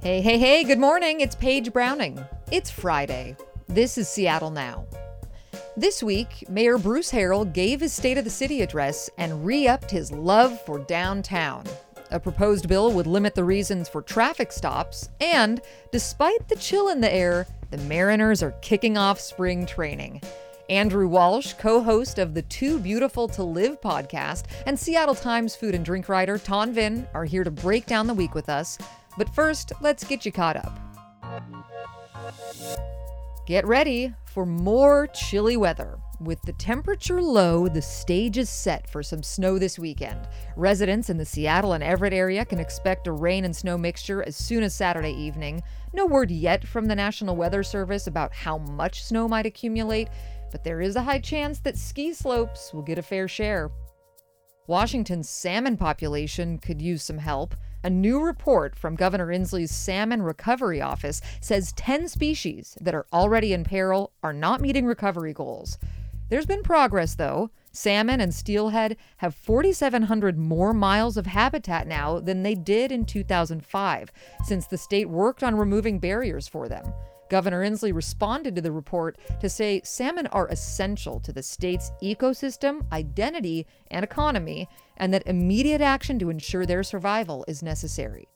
Hey, hey, hey, good morning. It's Paige Browning. It's Friday. This is Seattle Now. This week, Mayor Bruce Harrell gave his State of the City address and re upped his love for downtown. A proposed bill would limit the reasons for traffic stops, and despite the chill in the air, the Mariners are kicking off spring training. Andrew Walsh, co host of the Too Beautiful to Live podcast, and Seattle Times food and drink writer Tan Vinh are here to break down the week with us. But first, let's get you caught up. Get ready for more chilly weather. With the temperature low, the stage is set for some snow this weekend. Residents in the Seattle and Everett area can expect a rain and snow mixture as soon as Saturday evening. No word yet from the National Weather Service about how much snow might accumulate, but there is a high chance that ski slopes will get a fair share. Washington's salmon population could use some help. A new report from Governor Inslee's Salmon Recovery Office says 10 species that are already in peril are not meeting recovery goals. There's been progress, though. Salmon and steelhead have 4,700 more miles of habitat now than they did in 2005, since the state worked on removing barriers for them. Governor Inslee responded to the report to say salmon are essential to the state's ecosystem, identity, and economy, and that immediate action to ensure their survival is necessary.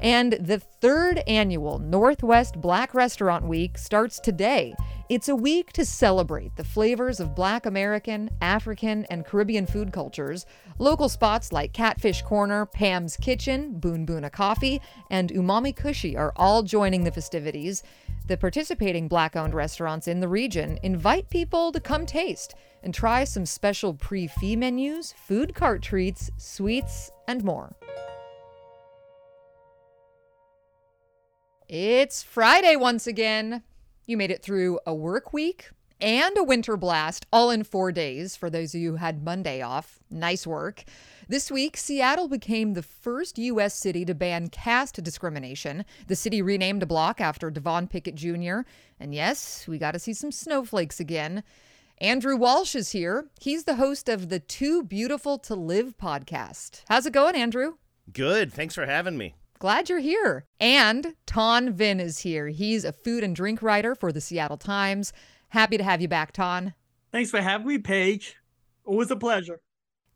And the third annual Northwest Black Restaurant Week starts today. It's a week to celebrate the flavors of Black American, African, and Caribbean food cultures. Local spots like Catfish Corner, Pam's Kitchen, Boon Boona Coffee, and Umami Kushi are all joining the festivities. The participating Black owned restaurants in the region invite people to come taste and try some special prix fixe menus, food cart treats, sweets, and more. It's Friday once again. You made it through a work week and a winter blast all in four days for those of you who had Monday off. Nice work. This week, Seattle became the first U.S. city to ban caste discrimination. The city renamed a block after Devon Pickett Jr. And yes, we got to see some snowflakes again. Andrew Walsh is here. He's the host of the Too Beautiful to Live podcast. How's it going, Andrew? Good. Thanks for having me. Glad you're here. And Tan Vinh is here. He's a food and drink writer for the Seattle Times. Happy to have you back, Tan. Thanks for having me, Paige. Always a pleasure.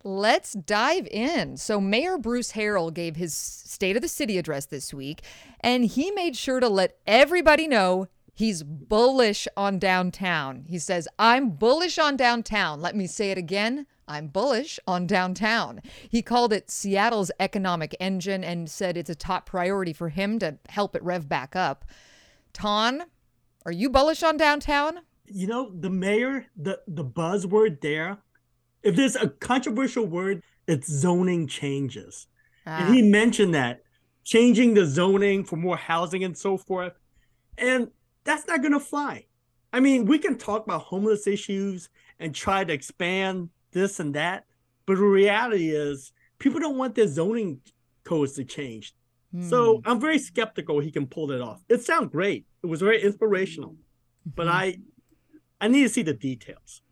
Let's dive in. So, Mayor Bruce Harrell gave his State of the City address this week, and he made sure to let everybody know he's bullish on downtown. He says, I'm bullish on downtown. Let me say it again. I'm bullish on downtown. He called it Seattle's economic engine and said it's a top priority for him to help it rev back up. Tan, are you bullish on downtown? You know, the mayor, the, the buzzword there, if there's a controversial word, it's zoning changes. Ah. And he mentioned that changing the zoning for more housing and so forth. And that's not going to fly. I mean, we can talk about homeless issues and try to expand this and that. But the reality is, people don't want their zoning codes to change. So hmm. I'm very skeptical he can pull it off. It sounds great. It was very inspirational, but mm-hmm. I, I need to see the details.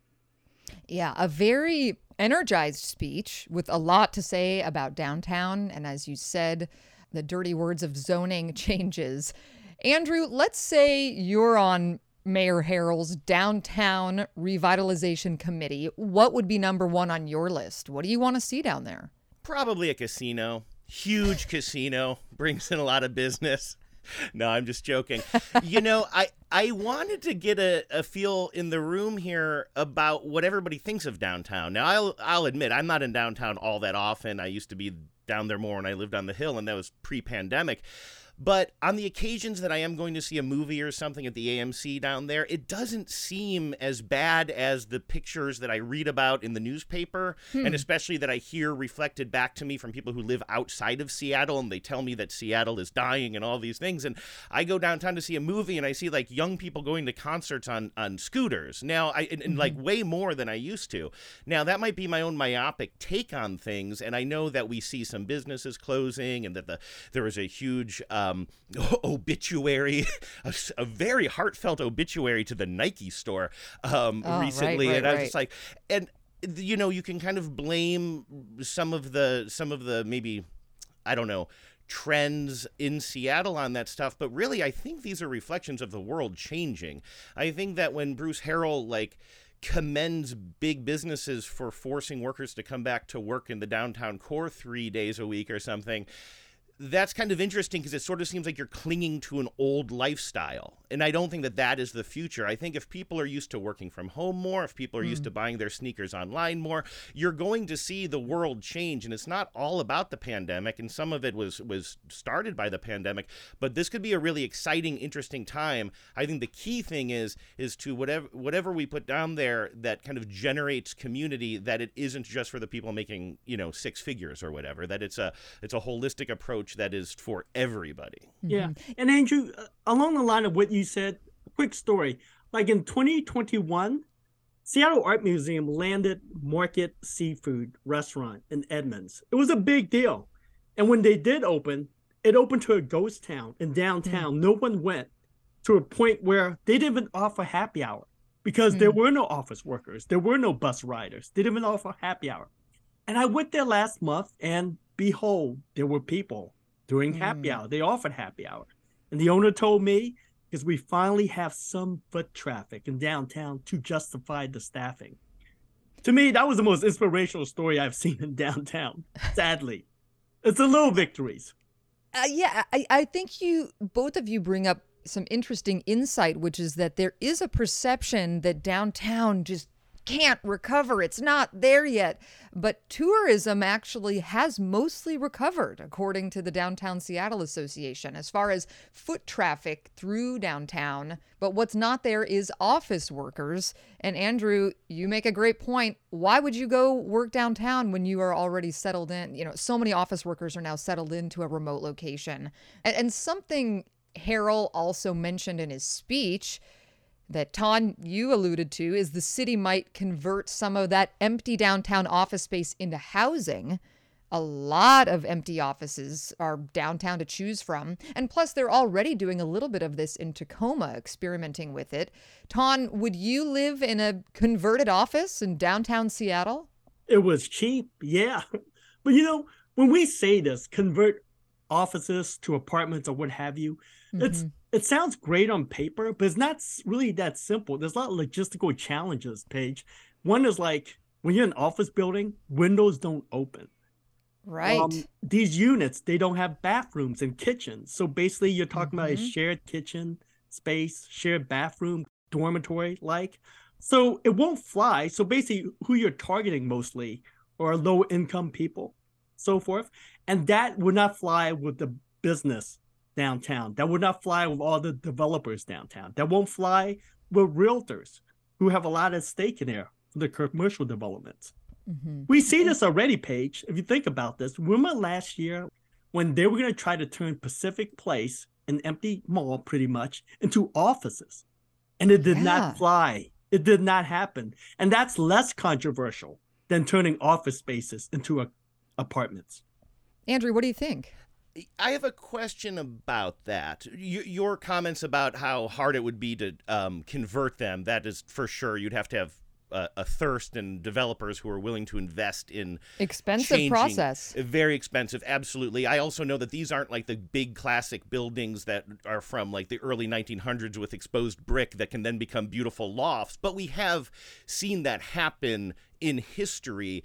Yeah, a very energized speech with a lot to say about downtown, and as you said, the dirty words of zoning changes. Andrew, let's say you're on Mayor Harrell's Downtown Revitalization Committee, what would be number one on your list? What do you want to see down there? Probably a casino. Huge casino brings in a lot of business. No, I'm just joking. you know, I I wanted to get a, a feel in the room here about what everybody thinks of downtown. Now, I'll I'll admit I'm not in downtown all that often. I used to be down there more when I lived on the hill, and that was pre-pandemic. But on the occasions that I am going to see a movie or something at the AMC down there, it doesn't seem as bad as the pictures that I read about in the newspaper, hmm. and especially that I hear reflected back to me from people who live outside of Seattle and they tell me that Seattle is dying and all these things. And I go downtown to see a movie and I see like young people going to concerts on on scooters now, I and, and mm-hmm. like way more than I used to. Now that might be my own myopic take on things, and I know that we see some businesses closing and that the there is a huge uh, um, obituary, a, a, very heartfelt obituary to the Nike store um, oh, recently, right, right, and I was right. just like, and you know, you can kind of blame some of the some of the maybe I don't know trends in Seattle on that stuff, but really I think these are reflections of the world changing. I think that when Bruce Harrell like commends big businesses for forcing workers to come back to work in the downtown core 3 days a week or something, that's kind of interesting because it sort of seems like you're clinging to an old lifestyle. And I don't think that that is the future. I think if people are used to working from home more, if people are mm. used to buying their sneakers online more, you're going to see the world change. And it's not all about the pandemic. And some of it was was started by the pandemic. But this could be a really exciting, interesting time. I think the key thing is is to whatever whatever we put down there that kind of generates community. That it isn't just for the people making you know six figures or whatever. That it's a it's a holistic approach approach that is for everybody. Yeah. Mm-hmm. And Andrew, uh, along the line of what you said, quick story. Like in 2021, Seattle Art Museum landed Market Seafood Restaurant in Edmonds. It was a big deal. And when they did open, it opened to a ghost town in downtown. Mm. No one went to a point where they didn't even offer happy hour because mm. there were no office workers, there were no bus riders. They didn't even offer happy hour. And I went there last month, and behold, there were people during happy mm. hour. They offered happy hour. And the owner told me, because we finally have some foot traffic in downtown to justify the staffing. To me, that was the most inspirational story I've seen in downtown, sadly. it's the little victories. Uh, yeah, I, I think you, both of you bring up some interesting insight, which is that there is a perception that downtown just can't recover. It's not there yet. But tourism actually has mostly recovered, according to the Downtown Seattle Association, as far as foot traffic through downtown. But what's not there is office workers. And Andrew, you make a great point. Why would you go work downtown when you are already settled in? You know, so many office workers are now settled into a remote location. And, and something Harrell also mentioned in his speech that Tan you alluded to is the city might convert some of that empty downtown office space into housing. A lot of empty offices are downtown to choose from. And plus, they're already doing a little bit of this in Tacoma, experimenting with it. Tan, would you live in a converted office in downtown Seattle? It was cheap, yeah. But you know, when we say this, convert offices to apartments or what have you, mm-hmm. it's it sounds great on paper, but it's not really that simple. There's a lot of logistical challenges, Paige. One is like when you're in an office building, windows don't open. Right. Um, these units, they don't have bathrooms and kitchens. So basically, you're talking mm-hmm. about a mm-hmm. shared kitchen space, shared bathroom, dormitory like. So it won't fly. So basically, who you're targeting mostly are low income people, so forth. And that would not fly with the business downtown. That would not fly with all the developers downtown. That won't fly with realtors who have a lot at stake in there for the commercial developments. Mm-hmm. We see this already, Paige. If you think about this, remember last year when they were going to try to turn Pacific Place, an empty mall pretty much, into offices, and it did yeah. not fly. It did not happen, and that's less controversial than turning office spaces into a, apartments. Andrew, what do you think? I have a question about that. Y- your comments about how hard it would be to um, convert them, that is for sure. You'd have to have a, a, thirst and developers who are willing to invest in expensive changing, process. Very expensive, absolutely. I also know that these aren't like the big classic buildings that are from like the early 1900s with exposed brick that can then become beautiful lofts, but we have seen that happen in history.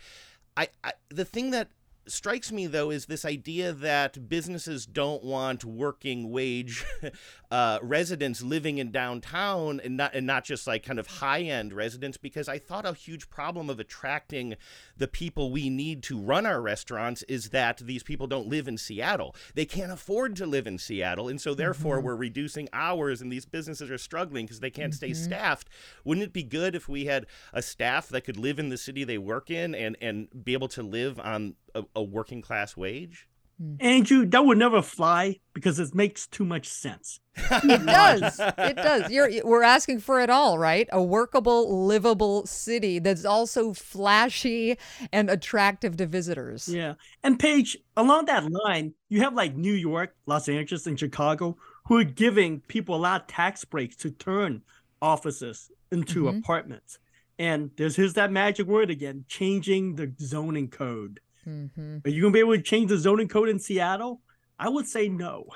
I, I the thing that strikes me though is this idea that businesses don't want working wage uh, residents living in downtown and not and not just like kind of high end residents because I thought a huge problem of attracting the people we need to run our restaurants is that these people don't live in Seattle. They can't afford to live in Seattle and so therefore mm-hmm. we're reducing hours and these businesses are struggling because they can't mm-hmm. stay staffed. Wouldn't it be good if we had a staff that could live in the city they work in and and be able to live on a, a working class wage? Hmm. Andrew, that would never fly because it makes too much sense. it does. It does. You're, we're asking for it all, right? A workable, livable city that's also flashy and attractive to visitors. Yeah. And Paige, along that line, you have like New York, Los Angeles, and Chicago who are giving people a lot of tax breaks to turn offices into mm-hmm. apartments. And there's here's that magic word again, changing the zoning code. Mm-hmm. Are you gonna be able to change the zoning code in Seattle? I would say no.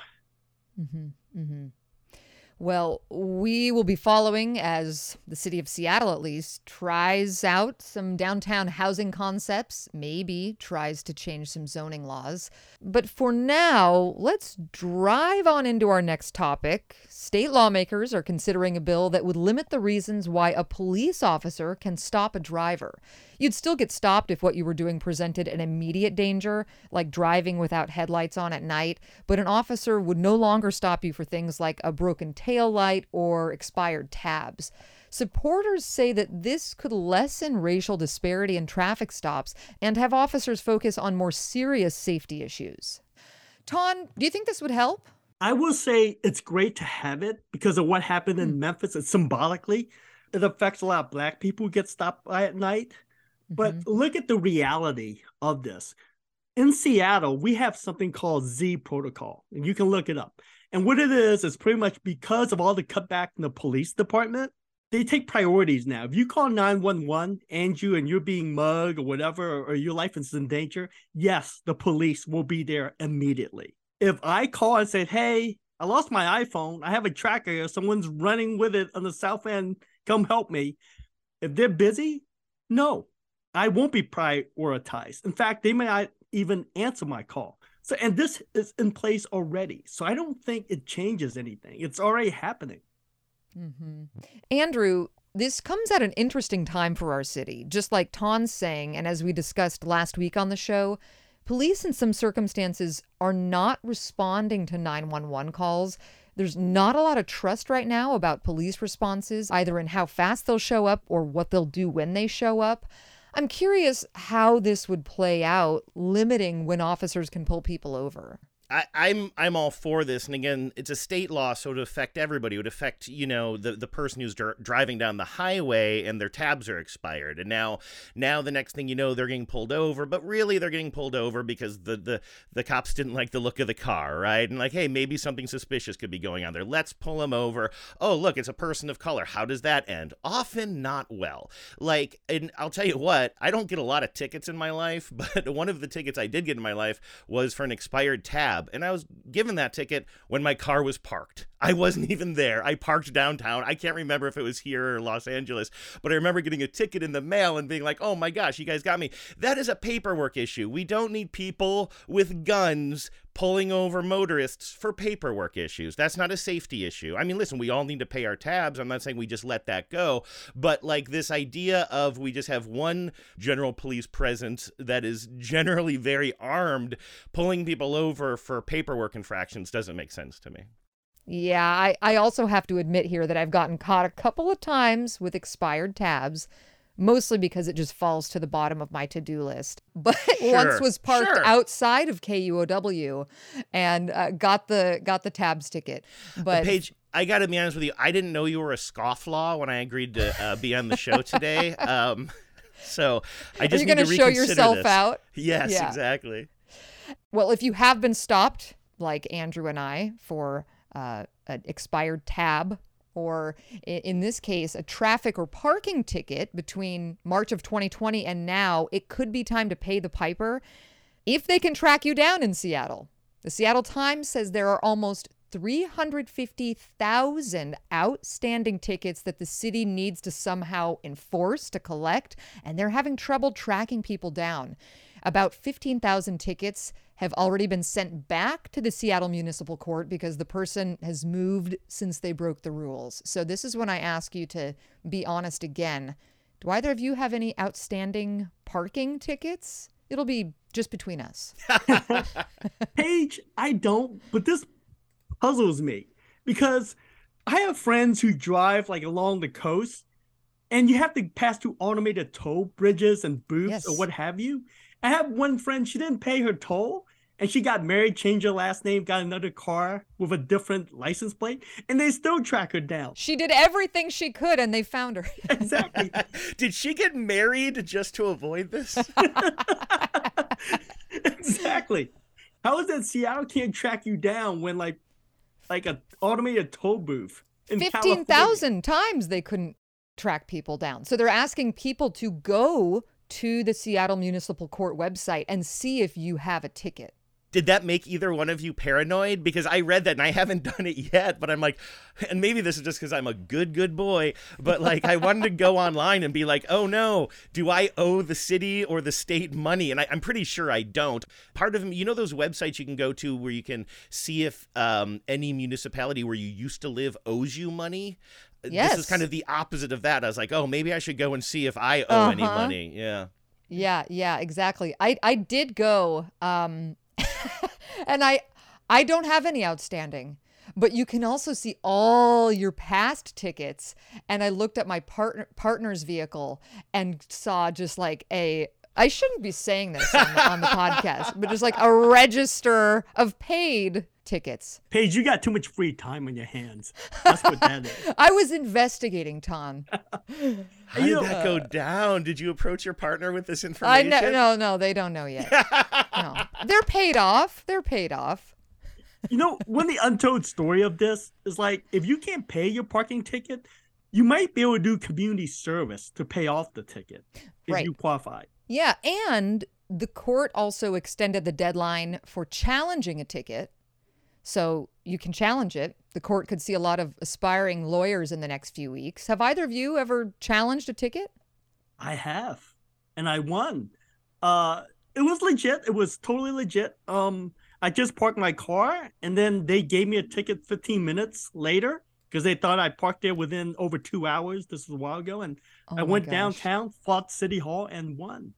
Mm-hmm. Mm-hmm. Well, we will be following as the city of Seattle, at least, tries out some downtown housing concepts, maybe tries to change some zoning laws. But for now, let's drive on into our next topic. State lawmakers are considering a bill that would limit the reasons why a police officer can stop a driver. You'd still get stopped if what you were doing presented an immediate danger, like driving without headlights on at night, but an officer would no longer stop you for things like a broken tail light or expired tabs. Supporters say that this could lessen racial disparity in traffic stops and have officers focus on more serious safety issues. Tan, do you think this would help? I will say it's great to have it because of what happened in mm. Memphis. It symbolically, it affects a lot of black people who get stopped by at night. But mm-hmm. look at the reality of this. In Seattle, we have something called Z protocol, and you can look it up. And what it is is pretty much because of all the cutback in the police department, they take priorities now. If you call 911, Andrew, and you're being mugged or whatever, or your life is in danger, yes, the police will be there immediately. If I call and say, hey, I lost my iPhone, I have a tracker, someone's running with it on the south end, come help me. If they're busy, no, I won't be prioritized. In fact, they may not even answer my call. So, and this is in place already. So I don't think it changes anything. It's already happening. Mm-hmm. Andrew, this comes at an interesting time for our city. Just like Tan's saying, and as we discussed last week on the show, police in some circumstances are not responding to 911 calls. There's not a lot of trust right now about police responses, either in how fast they'll show up or what they'll do when they show up. I'm curious how this would play out, limiting when officers can pull people over. I, I'm I'm all for this, and again, it's a state law, so it would affect everybody. It would affect you know the the person who's dr- driving down the highway and their tabs are expired, and now now the next thing you know they're getting pulled over, but really they're getting pulled over because the the the cops didn't like the look of the car, right? And like, hey, maybe something suspicious could be going on there. Let's pull them over. Oh, look, it's a person of color. How does that end? Often not well. Like, and I'll tell you what, I don't get a lot of tickets in my life, but one of the tickets I did get in my life was for an expired tab cab, and I was given that ticket when my car was parked. I wasn't even there. I parked downtown. I can't remember if it was here or Los Angeles, but I remember getting a ticket in the mail and being like, oh my gosh, you guys got me. That is a paperwork issue. We don't need people with guns pulling over motorists for paperwork issues. That's not a safety issue. I mean, listen, we all need to pay our tabs. I'm not saying we just let that go, but like this idea of we just have one general police presence that is generally very armed pulling people over for paperwork infractions doesn't make sense to me. Yeah, I, I also have to admit here that I've gotten caught a couple of times with expired tabs, mostly because it just falls to the bottom of my to do list. But sure, once was parked sure. outside of KUOW and uh, got the got the tabs ticket. But Paige, I got to be honest with you, I didn't know you were a scofflaw when I agreed to uh, be on the show today. Um, so I just Are you going to show yourself this. out? Yes, yeah. exactly. Well, if you have been stopped, like Andrew and I, for uh, an expired tab or in this case, a traffic or parking ticket between March of 2020 and now, it could be time to pay the piper if they can track you down in Seattle. The Seattle Times says there are almost 350,000 outstanding tickets that the city needs to somehow enforce to collect, and they're having trouble tracking people down. About 15,000 tickets have already been sent back to the Seattle Municipal Court because the person has moved since they broke the rules. So, this is when I ask you to be honest again. Do either of you have any outstanding parking tickets? It'll be just between us. Paige, I don't, but this puzzles me because I have friends who drive like along the coast and you have to pass through automated toll bridges and booths yes. or what have you. I have one friend, she didn't pay her toll and she got married, changed her last name, got another car with a different license plate, and they still track her down. She did everything she could and they found her. exactly. did she get married just to avoid this? exactly. How is that Seattle can't track you down when like like a automated toll booth? Fifteen thousand times they couldn't track people down. So they're asking people to go to the Seattle Municipal Court website and see if you have a ticket. Did that make either one of you paranoid? Because I read that and I haven't done it yet, but I'm like, and maybe this is just because I'm a good, good boy, but like I wanted to go online and be like, oh no, do I owe the city or the state money? And I, am pretty sure I don't. Part of you know, those websites you can go to where you can see if um, any municipality where you used to live owes you money. Yes. This is kind of the opposite of that. I was like, oh, maybe I should go and see if I owe uh-huh. any money. Yeah. Yeah, yeah, exactly. I I did go um and I I don't have any outstanding. But you can also see all your past tickets and I looked at my partner partner's vehicle and saw just like a I shouldn't be saying this on the, on the podcast, but just like a register of paid tickets. Paige, you got too much free time on your hands. That's what that is. I was investigating, Tan. How did that go uh, down? Did you approach your partner with this information? I know, no, no, they don't know yet. no, they're paid off. They're paid off. You know, one of the untold story of this is like if you can't pay your parking ticket, you might be able to do community service to pay off the ticket if Right. you qualify. Yeah, and the court also extended the deadline for challenging a ticket. So you can challenge it. The court could see a lot of aspiring lawyers in the next few weeks. Have either of you ever challenged a ticket? I have, and I won. Uh, it was legit. It was totally legit. Um, I just parked my car, and then they gave me a ticket 15 minutes later because they thought I parked there within over two hours. This was a while ago, and Oh I went gosh. downtown, fought City Hall, and won.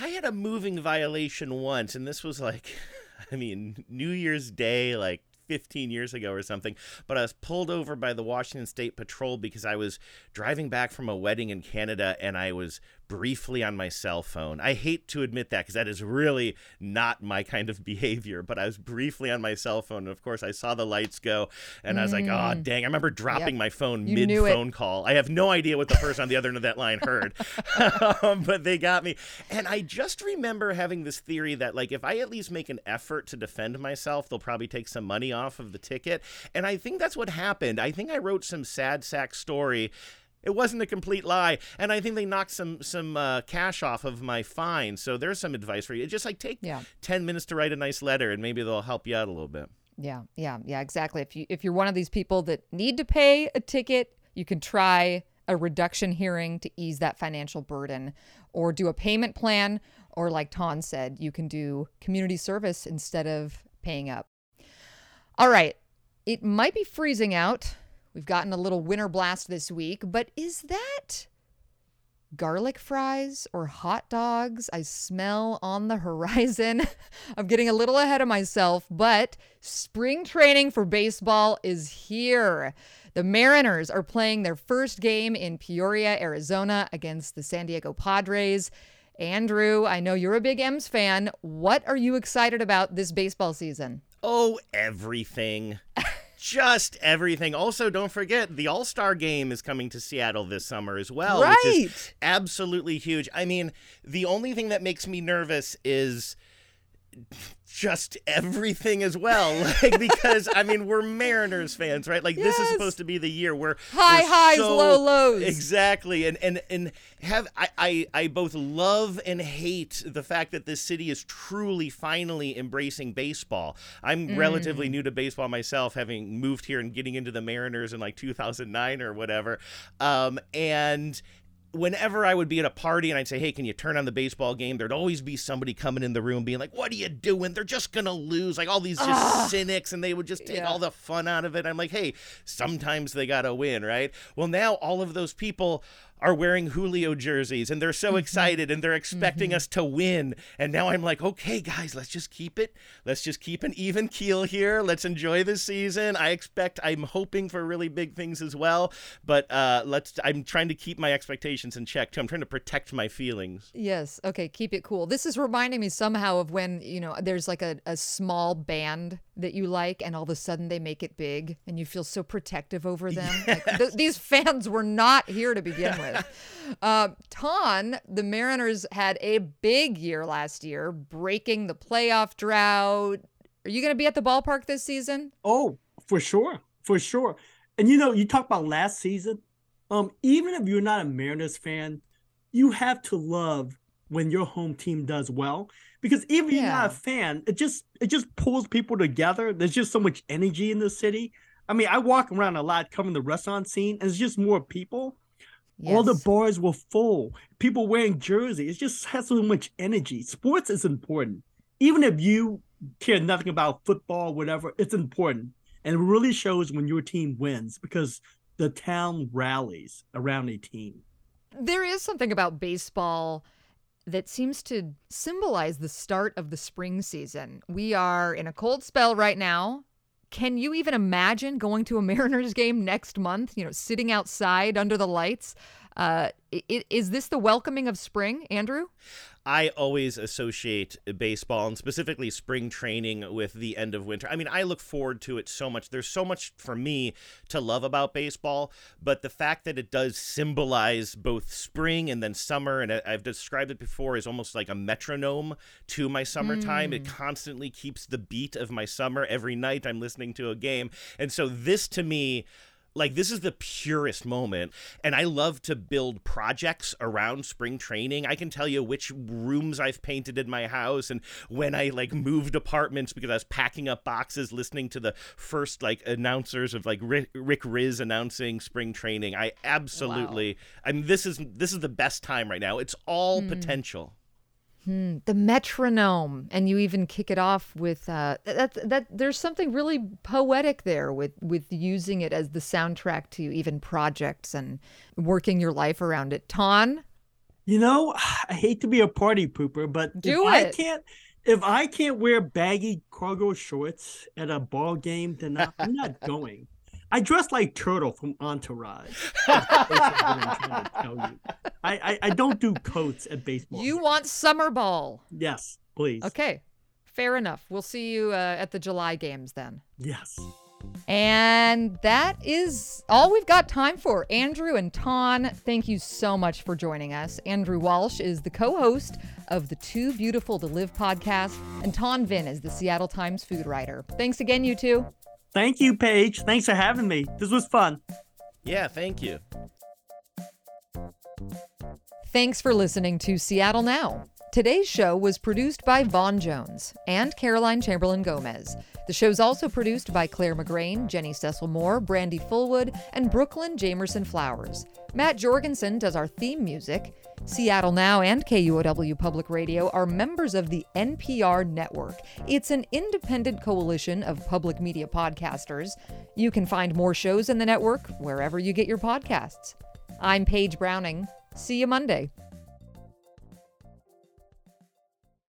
I had a moving violation once, and this was like, I mean, New Year's Day, like 15 years ago or something. But I was pulled over by the Washington State Patrol because I was driving back from a wedding in Canada and I was briefly on my cell phone. I hate to admit that because that is really not my kind of behavior, but I was briefly on my cell phone. And of course, I saw the lights go and I was like, oh, dang. I remember dropping my phone Mm. You mid phone call. I have no idea what the person on the other end of that line heard, um, but they got me. And I just remember having this theory that, like, if I at least make an effort to defend myself, they'll probably take some money off of the ticket. And I think that's what happened. I think I wrote some sad sack story. It wasn't a complete lie, and I think they knocked some some uh, cash off of my fine. So there's some advice for you. Just like take Yeah. ten minutes to write a nice letter, and maybe they'll help you out a little bit. Yeah, yeah, yeah, exactly. If you if you're one of these people that need to pay a ticket, you can try a reduction hearing to ease that financial burden or do a payment plan or like Tan said, you can do community service instead of paying up. All right. It might be freezing out. We've gotten a little winter blast this week, but is that garlic fries or hot dogs I smell on the horizon. I'm getting a little ahead of myself, but spring training for baseball is here. The Mariners are playing their first game in Peoria, Arizona against the San Diego Padres. Andrew, I know you're a big M's fan. What are you excited about this baseball season? Oh, everything. Just everything. Also, don't forget the All Star game is coming to Seattle this summer as well, which is absolutely huge. I mean, the only thing that makes me nervous is just everything as well. Like because I mean we're Mariners fans, right? Like this is supposed to be the year where High we're highs, so- low lows. Exactly. And and and have I, I I both love and hate the fact that this city is truly finally embracing baseball. I'm Mm. relatively new to baseball myself, having moved here and getting into the Mariners in like 2009 or whatever. Um and whenever I would be at a party and I'd say, "Hey, can you turn on the baseball game?" There'd always be somebody coming in the room being like, "What are you doing? They're just gonna lose!" Like all these just ah. cynics, and they would just take Yeah. all the fun out of it. I'm like, "Hey, sometimes they gotta win, right?" Well, now all of those people are wearing Julio jerseys and they're so excited and they're expecting us to win. And now I'm like, okay, guys, let's just keep it. Let's just keep an even keel here. Let's enjoy this season. I expect, I'm hoping for really big things as well. But uh, let's, I'm trying to keep my expectations in check too. I'm trying to protect my feelings. Yes. Okay. Keep it cool. This is reminding me somehow of when, you know, there's like a, a small band that you like and all of a sudden they make it big and you feel so protective over them. Like, th- these fans were not here to begin with. Uh, Tan, the Mariners had a big year last year, breaking the playoff drought. Are you going to be at the ballpark this season? Oh, for sure, for sure. And you know, you talk about last season. Um, even if you're not a Mariners fan, you have to love when your home team does well because even if you're not a fan, it just it just pulls people together. There's just so much energy in the city. I mean, I walk around a lot covering the restaurant scene, and it's just more people. All the bars were full. People wearing jerseys. It just has so much energy. Sports is important. Even if you care nothing about football, whatever, it's important. And it really shows when your team wins because the town rallies around a team. There is something about baseball that seems to symbolize the start of the spring season. We are in a cold spell right now. Can you even imagine going to a Mariners game next month, you know, sitting outside under the lights? Uh, is this the welcoming of spring, Andrew? I always associate baseball and specifically spring training with the end of winter. I mean, I look forward to it so much. There's so much for me to love about baseball, but the fact that it does symbolize both spring and then summer, and I've described it before as almost like a metronome to my summertime. It constantly keeps the beat of my summer every night I'm listening to a game. And so this to me like this is the purest moment and i love to build projects around spring training. I can tell you which rooms i've painted in my house and when i like moved apartments because i was packing up boxes listening to the first like announcers of like rick, Rick Rizzs announcing spring training. I absolutely i mean this is this is the best time right now. It's all hmm. potential Hmm, the metronome, and you even kick it off with uh, that. That there's something really poetic there with with using it as the soundtrack to even projects and working your life around it. Tan, You know, I hate to be a party pooper, but Do if I can't if I can't wear baggy cargo shorts at a ball game, then I- I'm not going. I dress like Turtle from Entourage. That's what I'm trying to tell you. I, I, I don't do coats at baseball. you want summer ball? Yes, please. Okay, fair enough. We'll see you uh, at the July games then. Yes. And that is all we've got time for. Andrew and Tan, thank you so much for joining us. Andrew Walsh is the co host of the Too Beautiful to Live podcast, and Tan Vinh is the Seattle Times food writer. Thanks again, you two. Thank you, Paige. Thanks for having me. This was fun. yeah thank you Thanks for listening to Seattle Now. Today's show was produced by Vaughn Jones and Caroline Chamberlain Gomez. The show's also produced by Claire McGrane, Jenny Cecil Moore, Brandy Fullwood, and Brooklyn Jamerson Flowers. Matt Jorgensen does our theme music. Seattle Now and KUOW Public Radio are members of the NPR network. It's an independent coalition of public media podcasters. You can find more shows in the network wherever you get your podcasts. I'm Paige Browning. See you Monday.